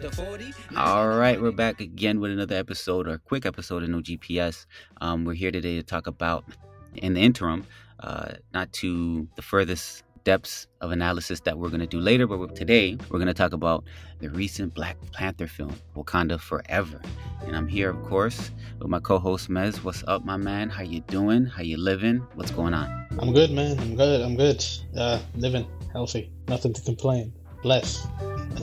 it's the 40. All right, we're back again with another episode or quick episode of No GPS. Um, we're here today to talk about, in the interim, uh, not to the furthest depths of analysis that we're going to do later, but today we're going to talk about the recent Black Panther film, Wakanda Forever. And I'm here, of course, with my co-host Mez. What's up, my man? How you doing? How you living? What's going on? I'm good, man. I'm good. I'm good. Uh, living healthy. Nothing to complain. Bless.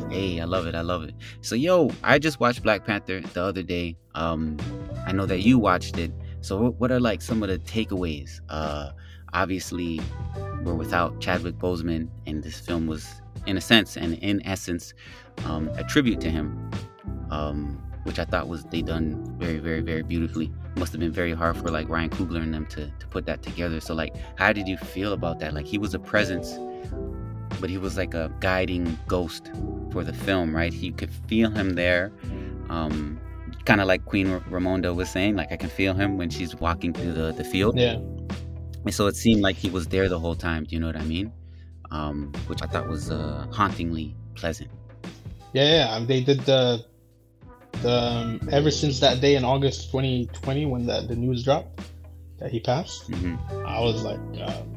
Hey, I love it. I love it. So, yo, I just watched Black Panther the other day. Um, I know that you watched it. So, what are like some of the takeaways? Uh, obviously, we're without Chadwick Boseman, and this film was, in a sense and in essence, um, a tribute to him, um, which I thought was they done very, very, very beautifully. Must have been very hard for like Ryan Coogler and them to to put that together. So, like, how did you feel about that? Like, he was a presence, but he was like a guiding ghost for the film, right? You could feel him there. Um, kind of like Queen Ramonda was saying, like I can feel him when she's walking through the, the field. Yeah. And so it seemed like he was there the whole time. Do you know what I mean? Um, which I thought was uh, hauntingly pleasant. Yeah, yeah. um, They did the the um, ever since that day in August 2020 when the, the news dropped that he passed. hmm I was like, um,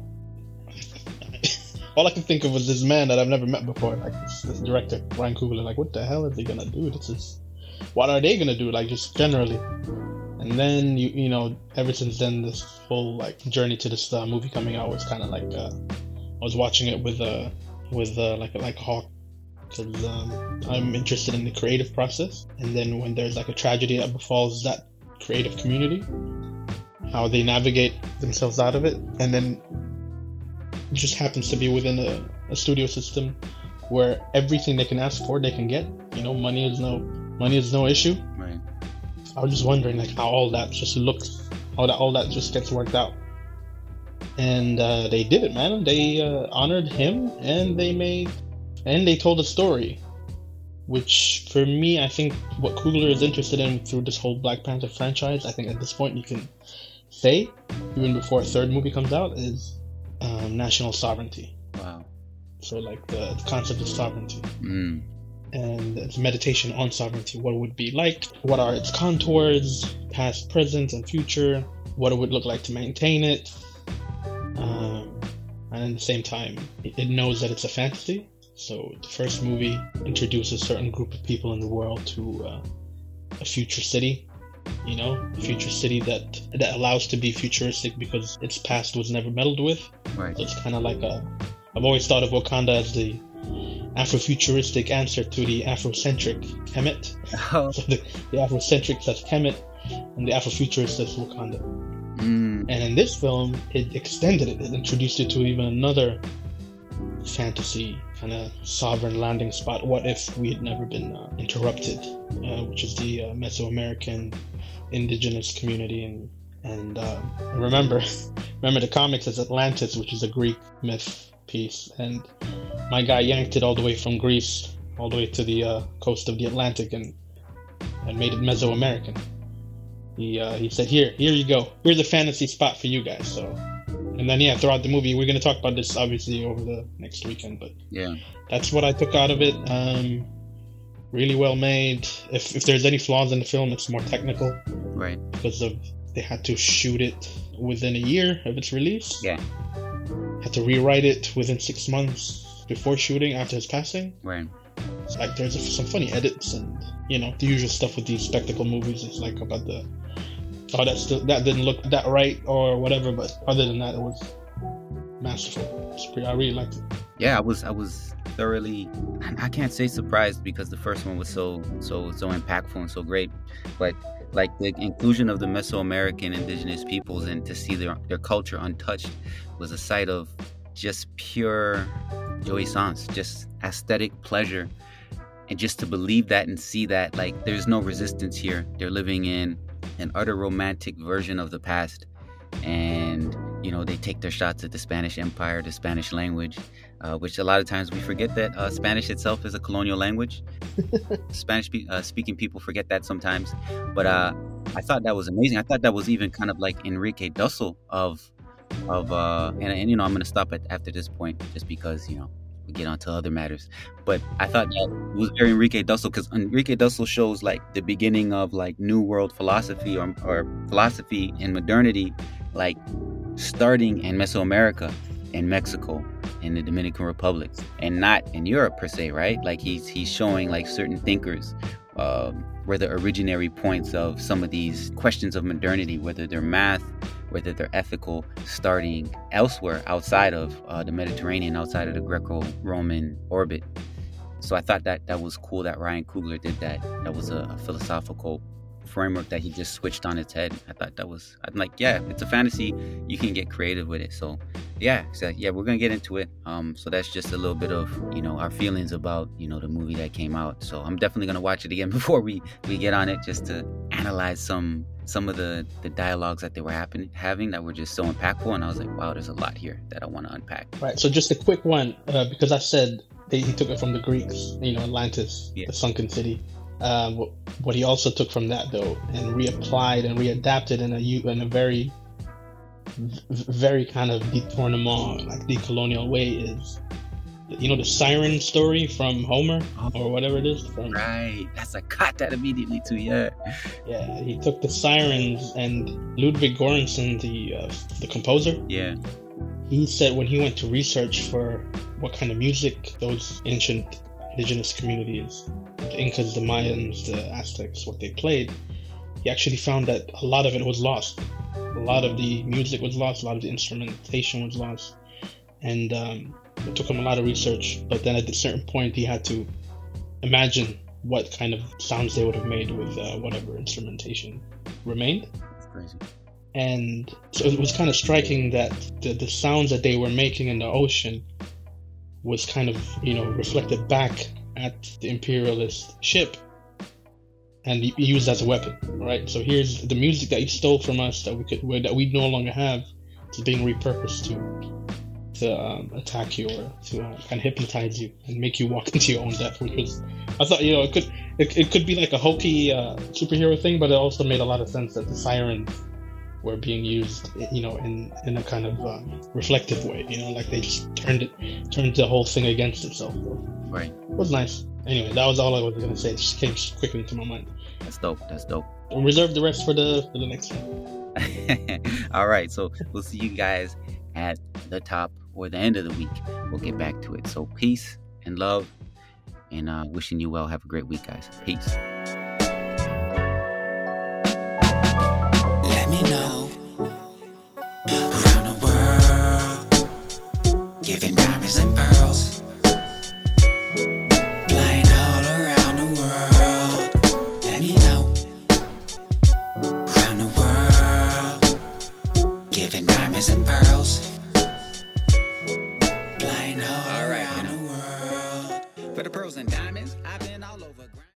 all I could think of was this man that I've never met before, like this, this director Ryan Coogler. Like, what the hell is he gonna do? This is what are they gonna do? Like, just generally. And then you you know, ever since then, this whole like journey to this uh, movie coming out was kind of like uh, I was watching it with uh with uh, like like hawk because um, I'm interested in the creative process. And then when there's like a tragedy that befalls that creative community, how they navigate themselves out of it, and then just happens to be within a, a studio system where everything they can ask for they can get. You know, money is no money is no issue. Right. I was just wondering like how all that just looks, how that all that just gets worked out. And uh, they did it, man. They uh, honored him, and they made, and they told a story, which for me, I think what Coogler is interested in through this whole Black Panther franchise. I think at this point you can say, even before a third movie comes out, is um, national sovereignty. Wow. So like the, the concept of sovereignty Mm. and it's meditation on sovereignty. What it would be like? What are its contours, past, present, and future? What it would look like to maintain it? Um, and at the same time, it, it knows that it's a fantasy. So the first movie introduces a certain group of people in the world to uh, a future city. You know, future city that that allows to be futuristic because its past was never meddled with. Right. So it's kind of like a. I've always thought of Wakanda as the Afrofuturistic answer to the Afrocentric Kemet. Oh. So the, the Afrocentric that's Kemet, and the Afrofuturist that's Wakanda. Mm. And in this film, it extended it. It introduced it to even another fantasy kind of sovereign landing spot. What if we had never been uh, interrupted? Uh, which is the uh, Mesoamerican indigenous community and and uh, remember remember the comics as Atlantis, which is a Greek myth piece, and my guy yanked it all the way from Greece all the way to the uh, coast of the Atlantic and and made it Mesoamerican. He uh, he said, "Here, here you go. Here's a fantasy spot for you guys." So, and then yeah, throughout the movie, we're gonna talk about this obviously over the next weekend, but Yeah. that's what I took out of it. Um, really well made. If if there's any flaws in the film, it's more technical Right. because of they had to shoot it within a year of its release. Yeah. Had to rewrite it within six months before shooting after his passing. Right. It's like there's some funny edits and you know the usual stuff with these spectacle movies. It's like about the oh that still that didn't look that right or whatever. But other than that, it was masterful. It's pretty, I really liked it. Yeah, I was I was thoroughly I can't say surprised because the first one was so so so impactful and so great. But like the inclusion of the Mesoamerican indigenous peoples and to see their their culture untouched was a sight of just pure jouissance, just aesthetic pleasure. And just to believe that and see that, like, there's no resistance here. They're living in an utter romantic version of the past. And, you know, they take their shots at the Spanish Empire, the Spanish language, uh, which a lot of times we forget that uh, Spanish itself is a colonial language. Spanish uh, speaking people forget that sometimes. But uh, I thought that was amazing. I thought that was even kind of like Enrique Dussel of, of uh, and, and you know, I'm going to stop at after this point just because, you know, we get onto other matters. But I thought that was very Enrique Dussel because Enrique Dussel shows like the beginning of like New World philosophy or, or philosophy and modernity, like starting in Mesoamerica, in Mexico, in the Dominican Republic, and not in Europe per se, right? Like he's he's showing like certain thinkers. Um, were the originary points of some of these questions of modernity, whether they're math, whether they're ethical, starting elsewhere outside of uh, the Mediterranean, outside of the Greco Roman orbit. So I thought that that was cool that Ryan Coogler did that. That was a, a philosophical framework that he just switched on its head. I thought that was, I'm like, yeah, it's a fantasy. You can get creative with it. So, yeah, so yeah, we're gonna get into it. Um, so that's just a little bit of you know our feelings about you know the movie that came out. So I'm definitely gonna watch it again before we we get on it, just to analyze some some of the the dialogues that they were happening having that were just so impactful. And I was like, wow, there's a lot here that I want to unpack. Right. So just a quick one, uh, because I said they, he took it from the Greeks, you know, Atlantis, yeah. the sunken city. Um, what, he also took from that though and reapplied and readapted in a in a very very kind of detournement like decolonial way is you know the siren story from Homer or whatever it is? From right. That's a caught that immediately too yeah. Yeah he took the sirens and Ludwig Göransson the uh, the composer. Yeah. He said when he went to research for what kind of music those ancient indigenous communities the Incas, the Mayans, the Aztecs, what they played, he actually found that a lot of it was lost. A lot of the music was lost, a lot of the instrumentation was lost. And um, it took him a lot of research. But then at a certain point, he had to imagine what kind of sounds they would have made with uh, whatever instrumentation remained. That's crazy. And so it was kind of striking that the, the sounds that they were making in the ocean was kind of, you know, reflected back at the imperialist ship and used as a weapon, right? So here's the music that you stole from us that we could that we no longer have is being repurposed to to um, attack you or to uh, kind of hypnotize you and make you walk into your own death. Which was, I thought, you know, it could it, it could be like a hokey uh, superhero thing, but it also made a lot of sense that the sirens were being used, you know, in in a kind of um, reflective way. You know, like they just turned it turned the whole thing against itself. Right. It was nice. Anyway, that was all I was gonna say. It just came quickly to my mind. That's dope. That's dope. Reserve the rest for the for the next one. all right. So we'll see you guys at the top or the end of the week. We'll get back to it. So peace and love, and uh, wishing you well. Have a great week, guys. Peace. Diamonds and pearls.